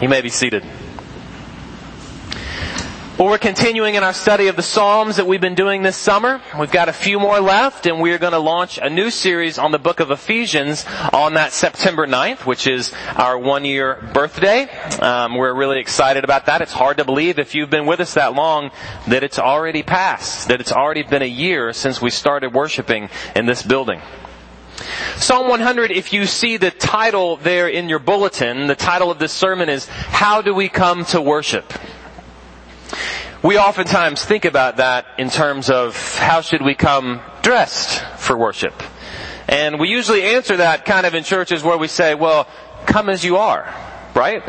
You may be seated. Well, we're continuing in our study of the Psalms that we've been doing this summer. We've got a few more left and we're going to launch a new series on the book of Ephesians on that September 9th, which is our one year birthday. Um, we're really excited about that. It's hard to believe if you've been with us that long that it's already passed, that it's already been a year since we started worshiping in this building. Psalm 100, if you see the title there in your bulletin, the title of this sermon is, How Do We Come to Worship? We oftentimes think about that in terms of how should we come dressed for worship. And we usually answer that kind of in churches where we say, well, come as you are, right?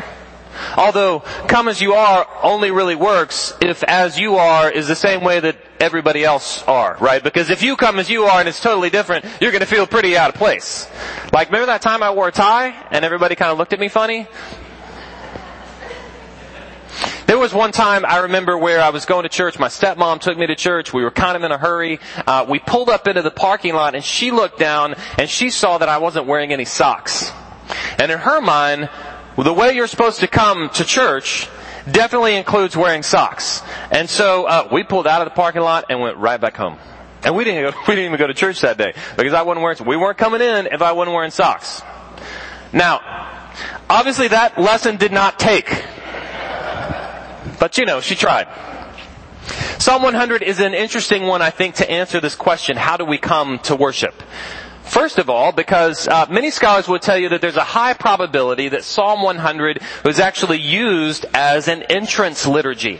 Although come as you are only really works if as you are is the same way that everybody else are, right? Because if you come as you are and it's totally different, you're gonna feel pretty out of place. Like remember that time I wore a tie and everybody kind of looked at me funny? There was one time I remember where I was going to church. My stepmom took me to church. We were kind of in a hurry. Uh, we pulled up into the parking lot and she looked down and she saw that I wasn't wearing any socks. And in her mind, the way you're supposed to come to church definitely includes wearing socks. And so uh, we pulled out of the parking lot and went right back home. And we didn't go, we didn't even go to church that day because I wasn't wearing we weren't coming in if I wasn't wearing socks. Now, obviously that lesson did not take but you know, she tried. Psalm 100 is an interesting one, I think, to answer this question, how do we come to worship? First of all, because uh, many scholars would tell you that there's a high probability that Psalm 100 was actually used as an entrance liturgy,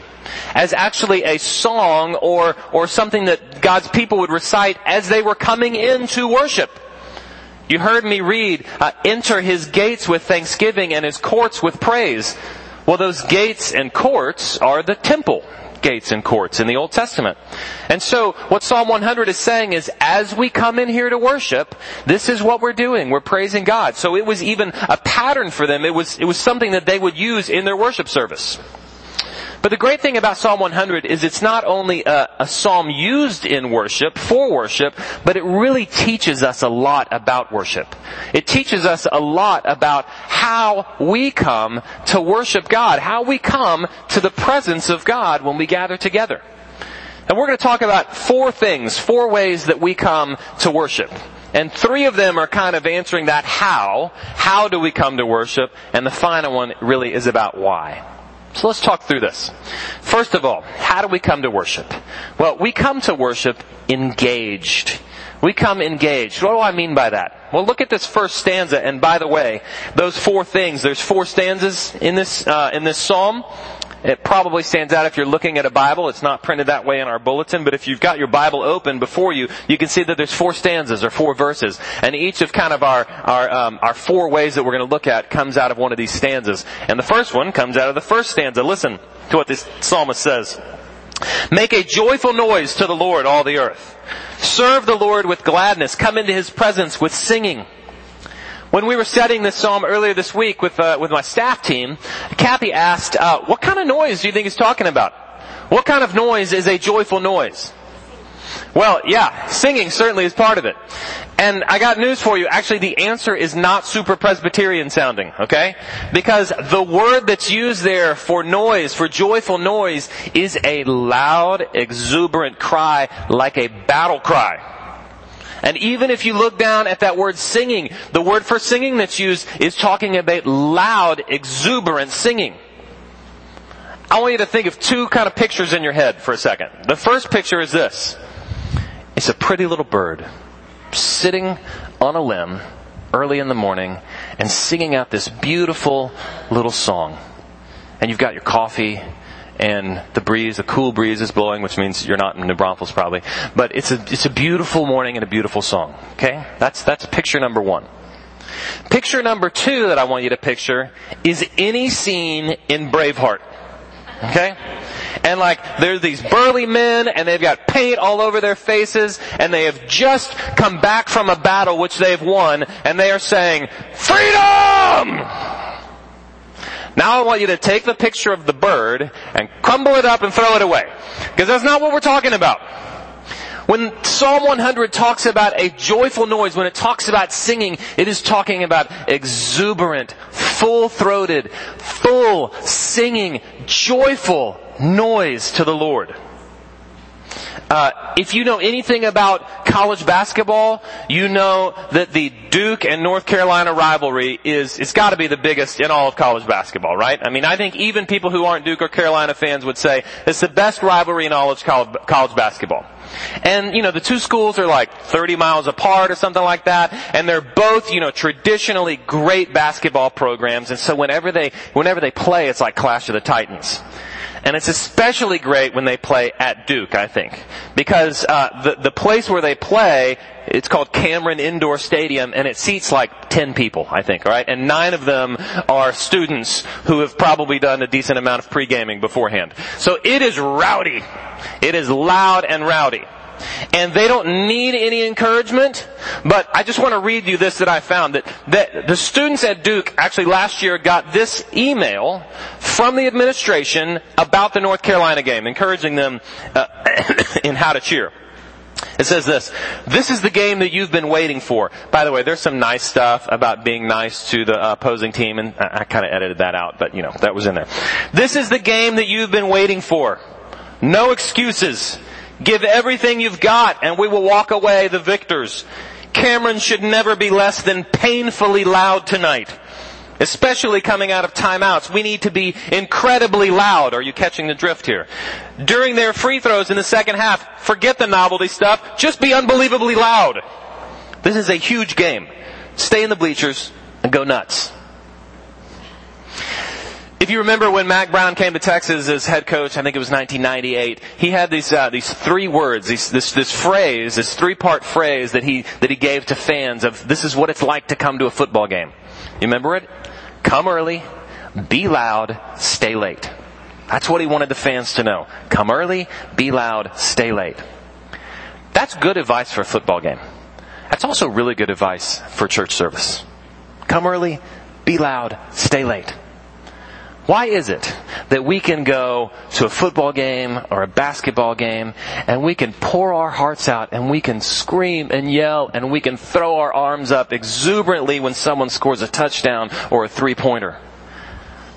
as actually a song or or something that God's people would recite as they were coming into worship. You heard me read, uh, "Enter His gates with thanksgiving and His courts with praise." Well, those gates and courts are the temple gates and courts in the Old Testament. And so what Psalm 100 is saying is as we come in here to worship, this is what we're doing. We're praising God. So it was even a pattern for them. It was, it was something that they would use in their worship service. But the great thing about Psalm 100 is it's not only a, a, psalm used in worship, for worship, but it really teaches us a lot about worship. It teaches us a lot about how we come to worship God, how we come to the presence of God when we gather together. And we're going to talk about four things, four ways that we come to worship. And three of them are kind of answering that how. How do we come to worship? And the final one really is about why. So let's talk through this. First of all, how do we come to worship? Well, we come to worship engaged. We come engaged. What do I mean by that? Well, look at this first stanza. And by the way, those four things. There's four stanzas in this uh, in this psalm. It probably stands out if you're looking at a Bible. It's not printed that way in our bulletin, but if you've got your Bible open before you, you can see that there's four stanzas or four verses, and each of kind of our our um, our four ways that we're going to look at comes out of one of these stanzas. And the first one comes out of the first stanza. Listen to what this psalmist says. Make a joyful noise to the Lord, all the earth. Serve the Lord with gladness. Come into His presence with singing. When we were studying this psalm earlier this week with uh, with my staff team, Kathy asked, uh, "What kind of noise do you think he's talking about? What kind of noise is a joyful noise?" Well, yeah, singing certainly is part of it. And I got news for you. Actually, the answer is not super Presbyterian sounding, okay? Because the word that's used there for noise, for joyful noise, is a loud, exuberant cry like a battle cry. And even if you look down at that word singing, the word for singing that's used is talking about loud, exuberant singing. I want you to think of two kind of pictures in your head for a second. The first picture is this. It's a pretty little bird sitting on a limb early in the morning and singing out this beautiful little song. And you've got your coffee and the breeze, a cool breeze is blowing, which means you're not in New Braunfels probably. But it's a, it's a beautiful morning and a beautiful song. Okay? That's, that's picture number one. Picture number two that I want you to picture is any scene in Braveheart. Okay? And like, there's these burly men and they've got paint all over their faces and they have just come back from a battle which they've won and they are saying, freedom! Now I want you to take the picture of the bird and crumble it up and throw it away. Because that's not what we're talking about. When Psalm 100 talks about a joyful noise, when it talks about singing, it is talking about exuberant, full-throated, full, singing, joyful noise to the Lord. Uh, if you know anything about college basketball, you know that the Duke and North Carolina rivalry is, it's gotta be the biggest in all of college basketball, right? I mean, I think even people who aren't Duke or Carolina fans would say it's the best rivalry in all of college, college basketball. And, you know, the two schools are like 30 miles apart or something like that, and they're both, you know, traditionally great basketball programs, and so whenever they, whenever they play, it's like Clash of the Titans. And it's especially great when they play at Duke, I think. Because, uh, the, the place where they play, it's called Cameron Indoor Stadium, and it seats like 10 people, I think, alright? And nine of them are students who have probably done a decent amount of pre-gaming beforehand. So it is rowdy. It is loud and rowdy and they don't need any encouragement. But I just want to read you this that I found that, that the students at Duke actually last year got this email from the administration about the North Carolina game, encouraging them uh, in how to cheer. It says this, this is the game that you've been waiting for. By the way, there's some nice stuff about being nice to the opposing team, and I, I kind of edited that out, but you know, that was in there. This is the game that you've been waiting for. No excuses. Give everything you've got and we will walk away the victors. Cameron should never be less than painfully loud tonight. Especially coming out of timeouts. We need to be incredibly loud. Are you catching the drift here? During their free throws in the second half, forget the novelty stuff. Just be unbelievably loud. This is a huge game. Stay in the bleachers and go nuts. You remember when Mack Brown came to Texas as head coach, I think it was 1998, he had these, uh, these three words, these, this, this phrase, this three-part phrase that he, that he gave to fans of, this is what it's like to come to a football game. You remember it? Come early, be loud, stay late. That's what he wanted the fans to know. Come early, be loud, stay late. That's good advice for a football game. That's also really good advice for church service. Come early, be loud, stay late. Why is it that we can go to a football game or a basketball game and we can pour our hearts out and we can scream and yell and we can throw our arms up exuberantly when someone scores a touchdown or a three pointer?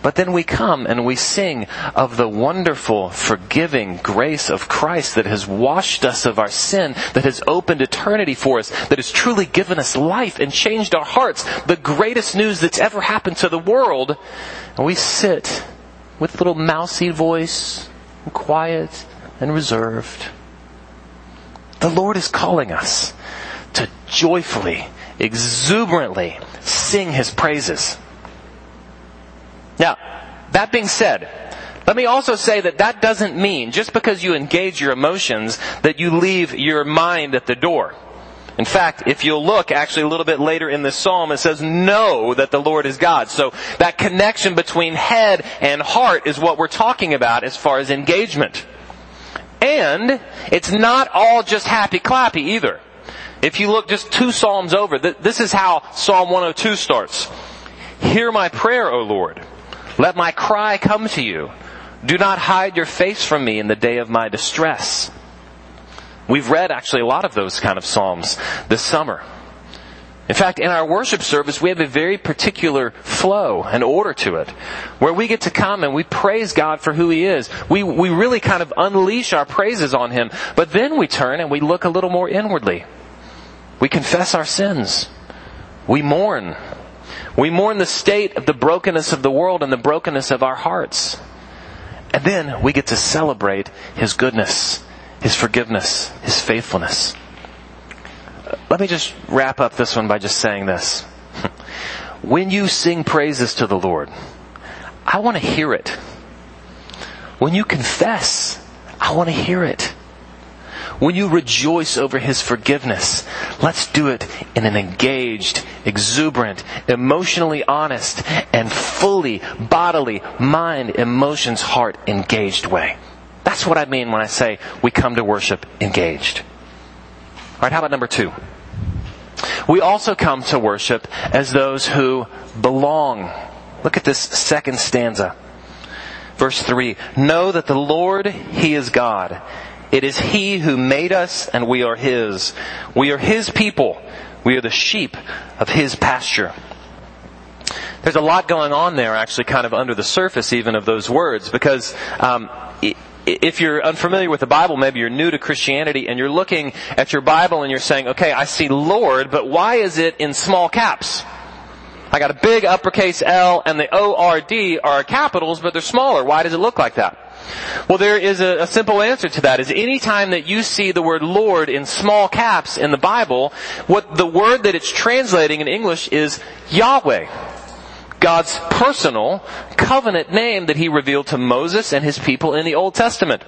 But then we come and we sing of the wonderful, forgiving grace of Christ that has washed us of our sin, that has opened eternity for us, that has truly given us life and changed our hearts. The greatest news that's ever happened to the world. And we sit with little mousy voice, quiet and reserved. The Lord is calling us to joyfully, exuberantly sing His praises. Now, that being said, let me also say that that doesn't mean, just because you engage your emotions, that you leave your mind at the door. In fact, if you'll look actually a little bit later in this psalm, it says, know that the Lord is God. So that connection between head and heart is what we're talking about as far as engagement. And it's not all just happy clappy either. If you look just two psalms over, this is how Psalm 102 starts. Hear my prayer, O Lord. Let my cry come to you. Do not hide your face from me in the day of my distress. We've read actually a lot of those kind of Psalms this summer. In fact, in our worship service, we have a very particular flow and order to it, where we get to come and we praise God for who He is. We, we really kind of unleash our praises on Him, but then we turn and we look a little more inwardly. We confess our sins. We mourn. We mourn the state of the brokenness of the world and the brokenness of our hearts. And then we get to celebrate His goodness, His forgiveness, His faithfulness. Let me just wrap up this one by just saying this. When you sing praises to the Lord, I want to hear it. When you confess, I want to hear it. When you rejoice over His forgiveness, let's do it in an engaged, exuberant, emotionally honest, and fully bodily, mind, emotions, heart engaged way. That's what I mean when I say we come to worship engaged. Alright, how about number two? We also come to worship as those who belong. Look at this second stanza. Verse 3. Know that the Lord, He is God. It is He who made us and we are His. We are His people. We are the sheep of His pasture. there's a lot going on there actually kind of under the surface even of those words because um, if you're unfamiliar with the Bible, maybe you're new to Christianity and you're looking at your Bible and you're saying, okay, I see Lord, but why is it in small caps? I got a big uppercase L and the O-R-D are capitals, but they're smaller. Why does it look like that? Well, there is a, a, simple answer to that is anytime that you see the word Lord in small caps in the Bible, what the word that it's translating in English is Yahweh. God's personal covenant name that he revealed to Moses and his people in the Old Testament.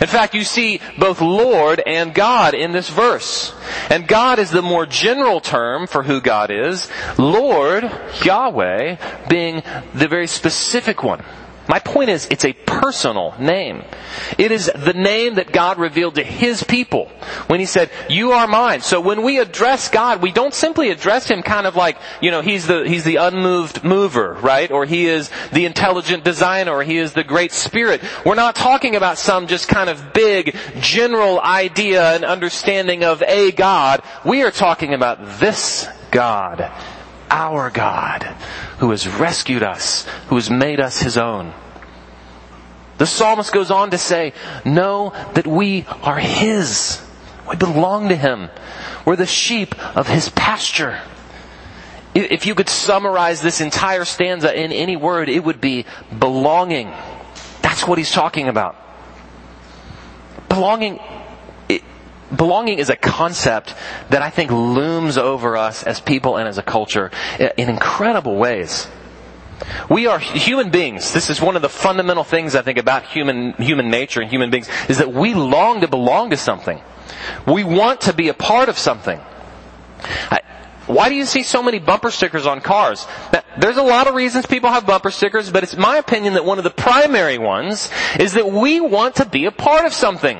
In fact, you see both Lord and God in this verse. And God is the more general term for who God is. Lord, Yahweh, being the very specific one. My point is, it's a personal name. It is the name that God revealed to His people when He said, you are mine. So when we address God, we don't simply address Him kind of like, you know, He's the, He's the unmoved mover, right? Or He is the intelligent designer, or He is the great spirit. We're not talking about some just kind of big, general idea and understanding of a God. We are talking about this God our God who has rescued us, who has made us his own. The psalmist goes on to say, know that we are his. We belong to him. We're the sheep of his pasture. If you could summarize this entire stanza in any word, it would be belonging. That's what he's talking about. Belonging belonging is a concept that I think looms over us as people and as a culture in incredible ways. We are human beings. This is one of the fundamental things I think about human, human nature and human beings is that we long to belong to something. We want to be a part of something. why do you see so many bumper stickers on cars? There's a lot of reasons people have bumper stickers, but it's my opinion that one of the primary ones is that we want to be a part of something.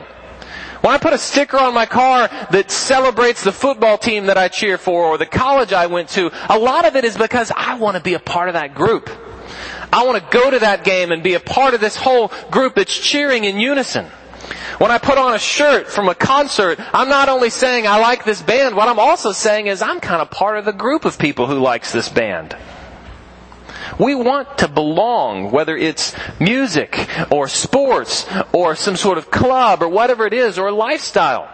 When I put a sticker on my car that celebrates the football team that I cheer for or the college I went to, a lot of it is because I want to be a part of that group. I want to go to that game and be a part of this whole group that's cheering in unison. When I put on a shirt from a concert, I'm not only saying I like this band, what I'm also saying is I'm kind of part of the group of people who likes this band. We want to belong, whether it's music or sports or some sort of club or whatever it is or lifestyle.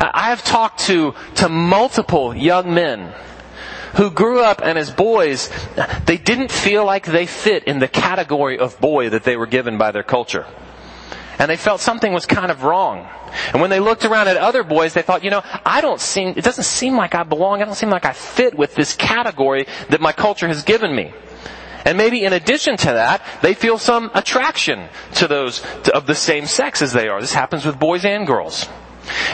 I have talked to, to multiple young men who grew up and as boys, they didn't feel like they fit in the category of boy that they were given by their culture. And they felt something was kind of wrong. And when they looked around at other boys, they thought, you know, I don't seem, it doesn't seem like I belong. I don't seem like I fit with this category that my culture has given me. And maybe in addition to that, they feel some attraction to those of the same sex as they are. This happens with boys and girls.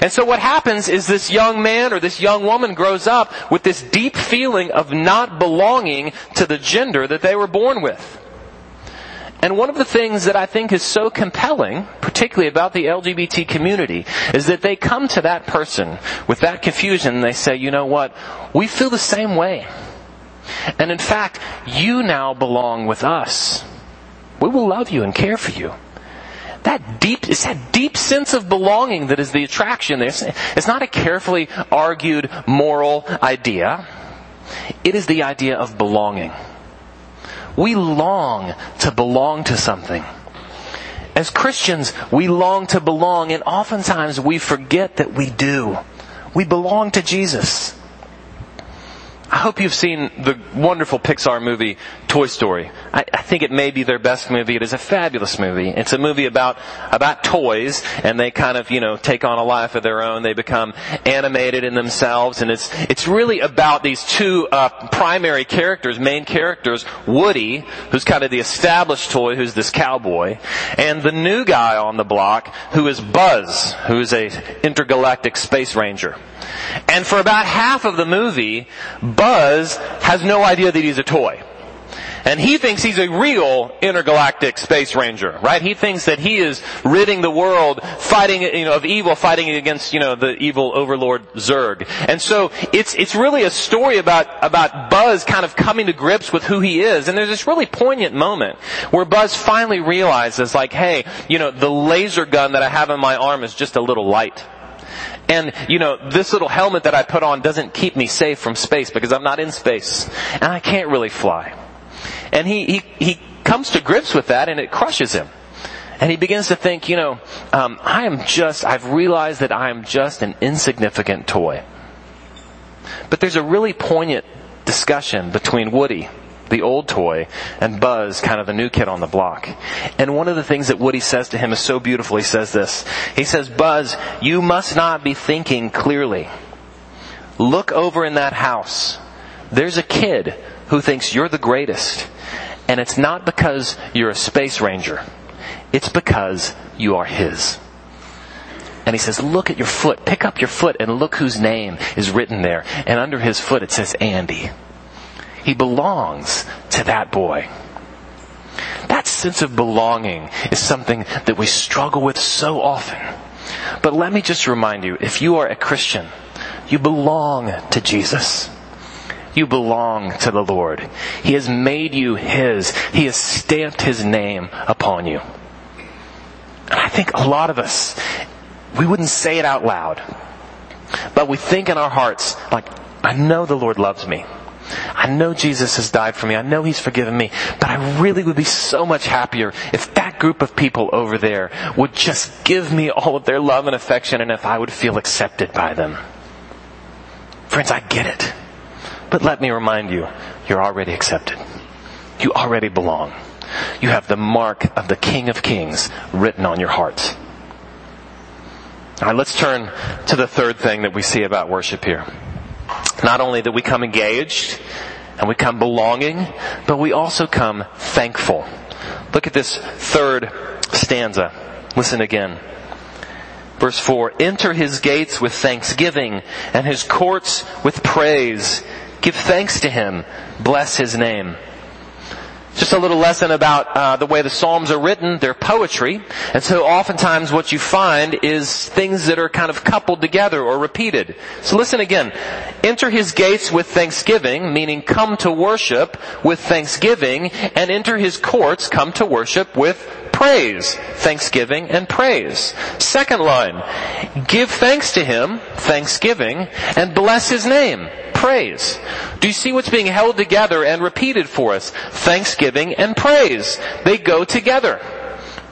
And so what happens is this young man or this young woman grows up with this deep feeling of not belonging to the gender that they were born with. And one of the things that I think is so compelling, particularly about the LGBT community, is that they come to that person with that confusion and they say, you know what? We feel the same way. And in fact, you now belong with us. We will love you and care for you. That deep, it's that deep sense of belonging that is the attraction. It's not a carefully argued moral idea. It is the idea of belonging. We long to belong to something. As Christians, we long to belong and oftentimes we forget that we do. We belong to Jesus. I hope you've seen the wonderful Pixar movie Toy Story. I, I, think it may be their best movie. It is a fabulous movie. It's a movie about about toys, and they kind of you know take on a life of their own. They become animated in themselves, and it's it's really about these two uh, primary characters, main characters: Woody, who's kind of the established toy, who's this cowboy, and the new guy on the block, who is Buzz, who's a intergalactic space ranger. And for about half of the movie, Buzz has no idea that he's a toy. And he thinks he's a real intergalactic space ranger, right? He thinks that he is ridding the world, fighting, you know, of evil, fighting against, you know, the evil overlord Zurg. And so it's, it's really a story about, about Buzz kind of coming to grips with who he is. And there's this really poignant moment where Buzz finally realizes like, hey, you know, the laser gun that I have in my arm is just a little light. And, you know, this little helmet that I put on doesn't keep me safe from space because I'm not in space. And I can't really fly. And he, he, he comes to grips with that and it crushes him. And he begins to think, you know, um, I am just, I've realized that I am just an insignificant toy. But there's a really poignant discussion between Woody, the old toy, and Buzz, kind of the new kid on the block. And one of the things that Woody says to him is so beautiful. He says this. He says, Buzz, you must not be thinking clearly. Look over in that house. There's a kid who thinks you're the greatest. And it's not because you're a space ranger. It's because you are his. And he says, look at your foot. Pick up your foot and look whose name is written there. And under his foot it says Andy. He belongs to that boy. That sense of belonging is something that we struggle with so often. But let me just remind you, if you are a Christian, you belong to Jesus. You belong to the Lord. He has made you His. He has stamped His name upon you. And I think a lot of us, we wouldn't say it out loud, but we think in our hearts, like, I know the Lord loves me. I know Jesus has died for me. I know He's forgiven me. But I really would be so much happier if that group of people over there would just give me all of their love and affection and if I would feel accepted by them. Friends, I get it. But let me remind you, you're already accepted. You already belong. You have the mark of the King of Kings written on your heart. All right, let's turn to the third thing that we see about worship here. Not only that we come engaged and we come belonging, but we also come thankful. Look at this third stanza. Listen again. Verse 4, enter his gates with thanksgiving and his courts with praise. Give thanks to him. Bless his name. Just a little lesson about uh, the way the Psalms are written. They're poetry. And so oftentimes what you find is things that are kind of coupled together or repeated. So listen again. Enter his gates with thanksgiving, meaning come to worship with thanksgiving, and enter his courts, come to worship with praise. Thanksgiving and praise. Second line. Give thanks to him, thanksgiving, and bless his name praise. Do you see what's being held together and repeated for us? Thanksgiving and praise. They go together.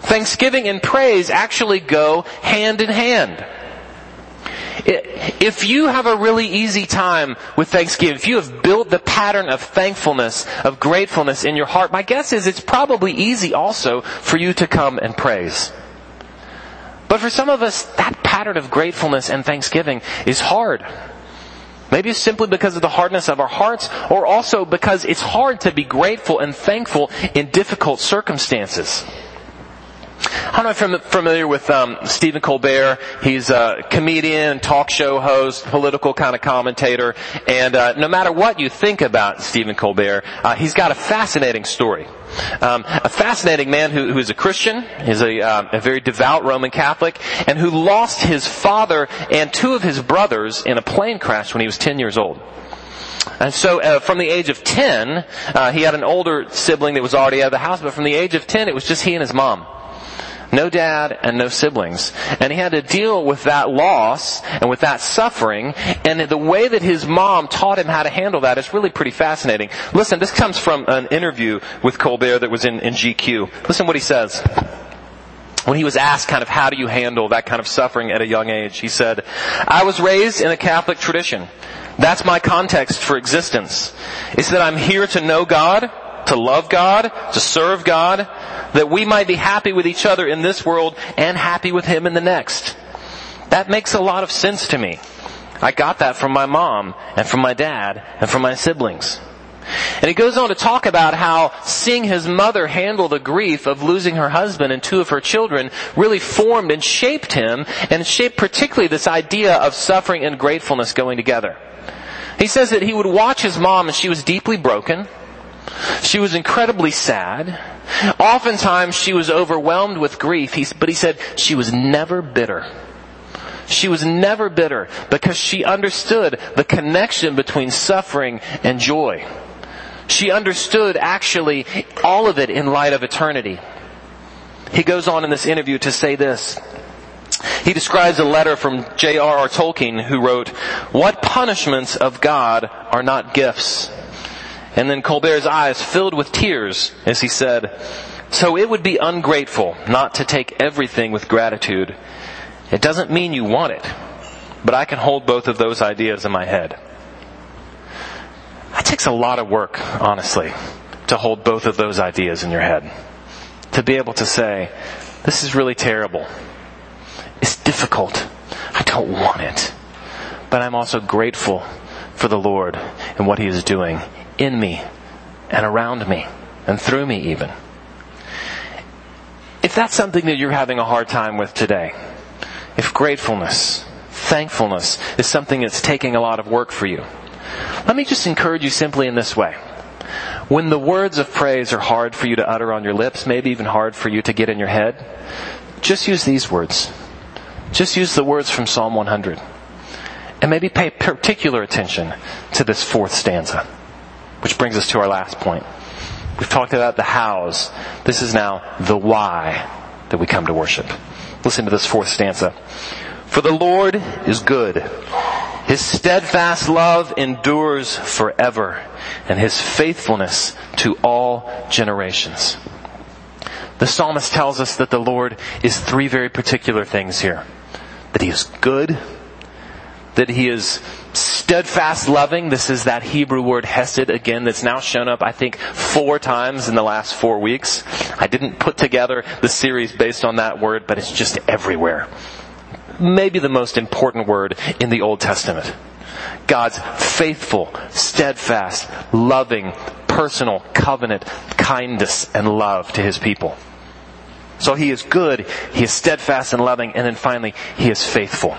Thanksgiving and praise actually go hand in hand. If you have a really easy time with Thanksgiving, if you have built the pattern of thankfulness, of gratefulness in your heart, my guess is it's probably easy also for you to come and praise. But for some of us, that pattern of gratefulness and thanksgiving is hard. Maybe it's simply because of the hardness of our hearts, or also because it's hard to be grateful and thankful in difficult circumstances. I don't know if you're familiar with um, Stephen Colbert. He's a comedian, talk show host, political kind of commentator, and uh, no matter what you think about Stephen Colbert, uh, he's got a fascinating story. Um, a fascinating man who, who is a Christian, is a, uh, a very devout Roman Catholic, and who lost his father and two of his brothers in a plane crash when he was 10 years old. And so, uh, from the age of 10, uh, he had an older sibling that was already out of the house, but from the age of 10, it was just he and his mom. No dad and no siblings. And he had to deal with that loss and with that suffering. And the way that his mom taught him how to handle that is really pretty fascinating. Listen, this comes from an interview with Colbert that was in, in GQ. Listen what he says. When he was asked kind of how do you handle that kind of suffering at a young age, he said, I was raised in a Catholic tradition. That's my context for existence. It's that I'm here to know God, to love God, to serve God, that we might be happy with each other in this world and happy with Him in the next. That makes a lot of sense to me. I got that from my mom and from my dad and from my siblings. And he goes on to talk about how seeing his mother handle the grief of losing her husband and two of her children really formed and shaped him and shaped particularly this idea of suffering and gratefulness going together. He says that he would watch his mom and she was deeply broken. She was incredibly sad. Oftentimes she was overwhelmed with grief, but he said she was never bitter. She was never bitter because she understood the connection between suffering and joy. She understood actually all of it in light of eternity. He goes on in this interview to say this. He describes a letter from J.R.R. Tolkien who wrote, What punishments of God are not gifts? And then Colbert's eyes filled with tears as he said, So it would be ungrateful not to take everything with gratitude. It doesn't mean you want it, but I can hold both of those ideas in my head. That takes a lot of work, honestly, to hold both of those ideas in your head. To be able to say, this is really terrible. It's difficult. I don't want it. But I'm also grateful for the Lord and what He is doing in me and around me and through me even. If that's something that you're having a hard time with today, if gratefulness, thankfulness is something that's taking a lot of work for you, let me just encourage you simply in this way. When the words of praise are hard for you to utter on your lips, maybe even hard for you to get in your head, just use these words. Just use the words from Psalm 100. And maybe pay particular attention to this fourth stanza. Which brings us to our last point. We've talked about the hows. This is now the why that we come to worship. Listen to this fourth stanza. For the Lord is good. His steadfast love endures forever and his faithfulness to all generations. The psalmist tells us that the Lord is three very particular things here. That he is good, that he is steadfast loving. This is that Hebrew word hesed again that's now shown up, I think, four times in the last four weeks. I didn't put together the series based on that word, but it's just everywhere. Maybe the most important word in the Old Testament. God's faithful, steadfast, loving, personal covenant, kindness, and love to His people. So He is good, He is steadfast and loving, and then finally, He is faithful.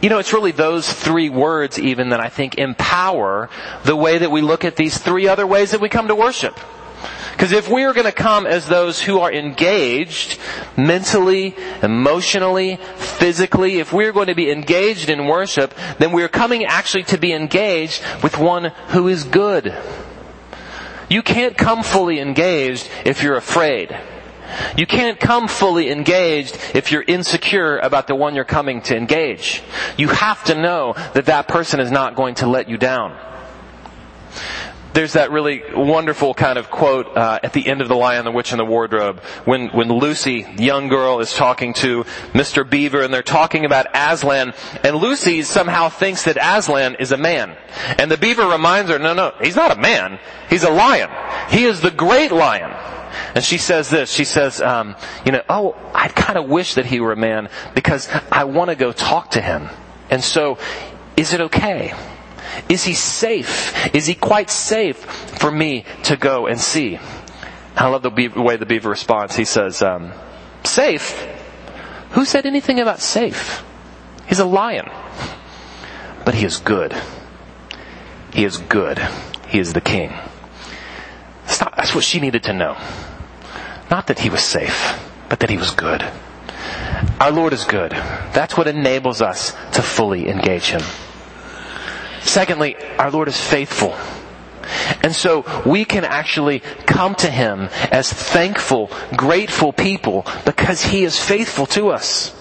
You know, it's really those three words even that I think empower the way that we look at these three other ways that we come to worship. Because if we are going to come as those who are engaged mentally, emotionally, physically, if we're going to be engaged in worship, then we're coming actually to be engaged with one who is good. You can't come fully engaged if you're afraid. You can't come fully engaged if you're insecure about the one you're coming to engage. You have to know that that person is not going to let you down. There's that really wonderful kind of quote uh, at the end of The Lion, the Witch, and the Wardrobe when when Lucy, young girl, is talking to Mr. Beaver, and they're talking about Aslan, and Lucy somehow thinks that Aslan is a man, and the Beaver reminds her, no, no, he's not a man, he's a lion. He is the great lion. And she says this, she says, um, you know, oh, I kind of wish that he were a man because I want to go talk to him. And so, is it okay? Is he safe? Is he quite safe for me to go and see? I love the way the beaver responds. He says, um, safe? Who said anything about safe? He's a lion. But he is good. He is good. He is the king. That's what she needed to know. Not that he was safe, but that he was good. Our Lord is good. That's what enables us to fully engage him. Secondly, our Lord is faithful. And so we can actually come to Him as thankful, grateful people because He is faithful to us.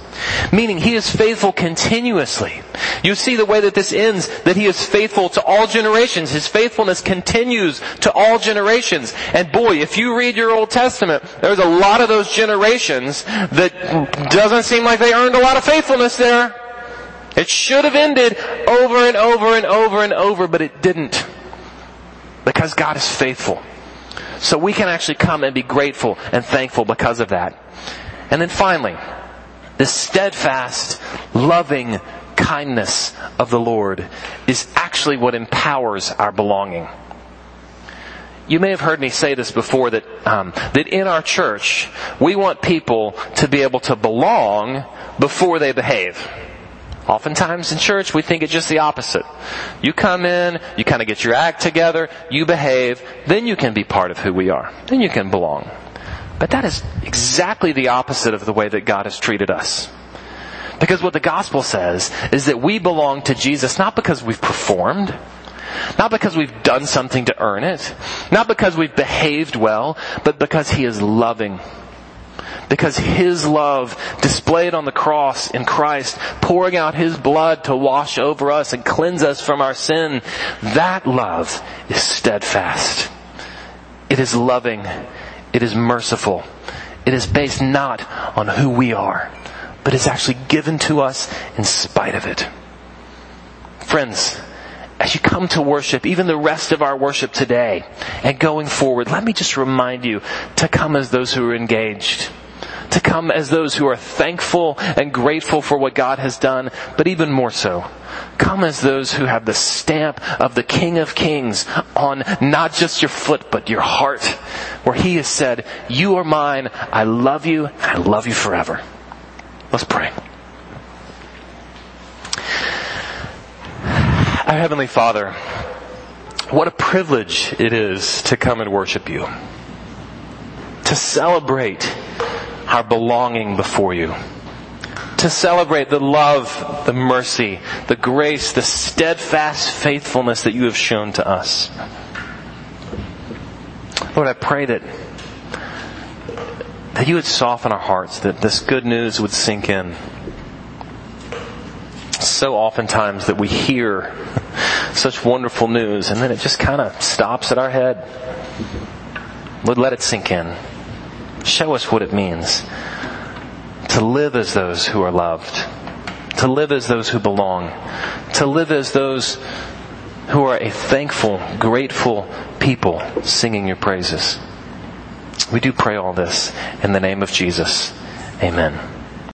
Meaning He is faithful continuously. You see the way that this ends, that He is faithful to all generations. His faithfulness continues to all generations. And boy, if you read your Old Testament, there's a lot of those generations that doesn't seem like they earned a lot of faithfulness there. It should have ended over and over and over and over, but it didn't. Because God is faithful. So we can actually come and be grateful and thankful because of that. And then finally, the steadfast, loving kindness of the Lord is actually what empowers our belonging. You may have heard me say this before that um, that in our church we want people to be able to belong before they behave. Oftentimes in church, we think it's just the opposite. You come in, you kind of get your act together, you behave, then you can be part of who we are. Then you can belong. But that is exactly the opposite of the way that God has treated us. Because what the gospel says is that we belong to Jesus not because we've performed, not because we've done something to earn it, not because we've behaved well, but because He is loving Because His love displayed on the cross in Christ, pouring out His blood to wash over us and cleanse us from our sin, that love is steadfast. It is loving. It is merciful. It is based not on who we are, but is actually given to us in spite of it. Friends, as you come to worship, even the rest of our worship today and going forward, let me just remind you to come as those who are engaged. To come as those who are thankful and grateful for what God has done, but even more so, come as those who have the stamp of the King of Kings on not just your foot, but your heart, where He has said, you are mine, I love you, I love you forever. Let's pray. Our Heavenly Father, what a privilege it is to come and worship you. To celebrate our belonging before you. To celebrate the love, the mercy, the grace, the steadfast faithfulness that you have shown to us. Lord, I pray that that you would soften our hearts, that this good news would sink in so oftentimes that we hear such wonderful news and then it just kind of stops at our head. Lord, let it sink in. Show us what it means to live as those who are loved, to live as those who belong, to live as those who are a thankful, grateful people singing your praises. We do pray all this in the name of Jesus. Amen.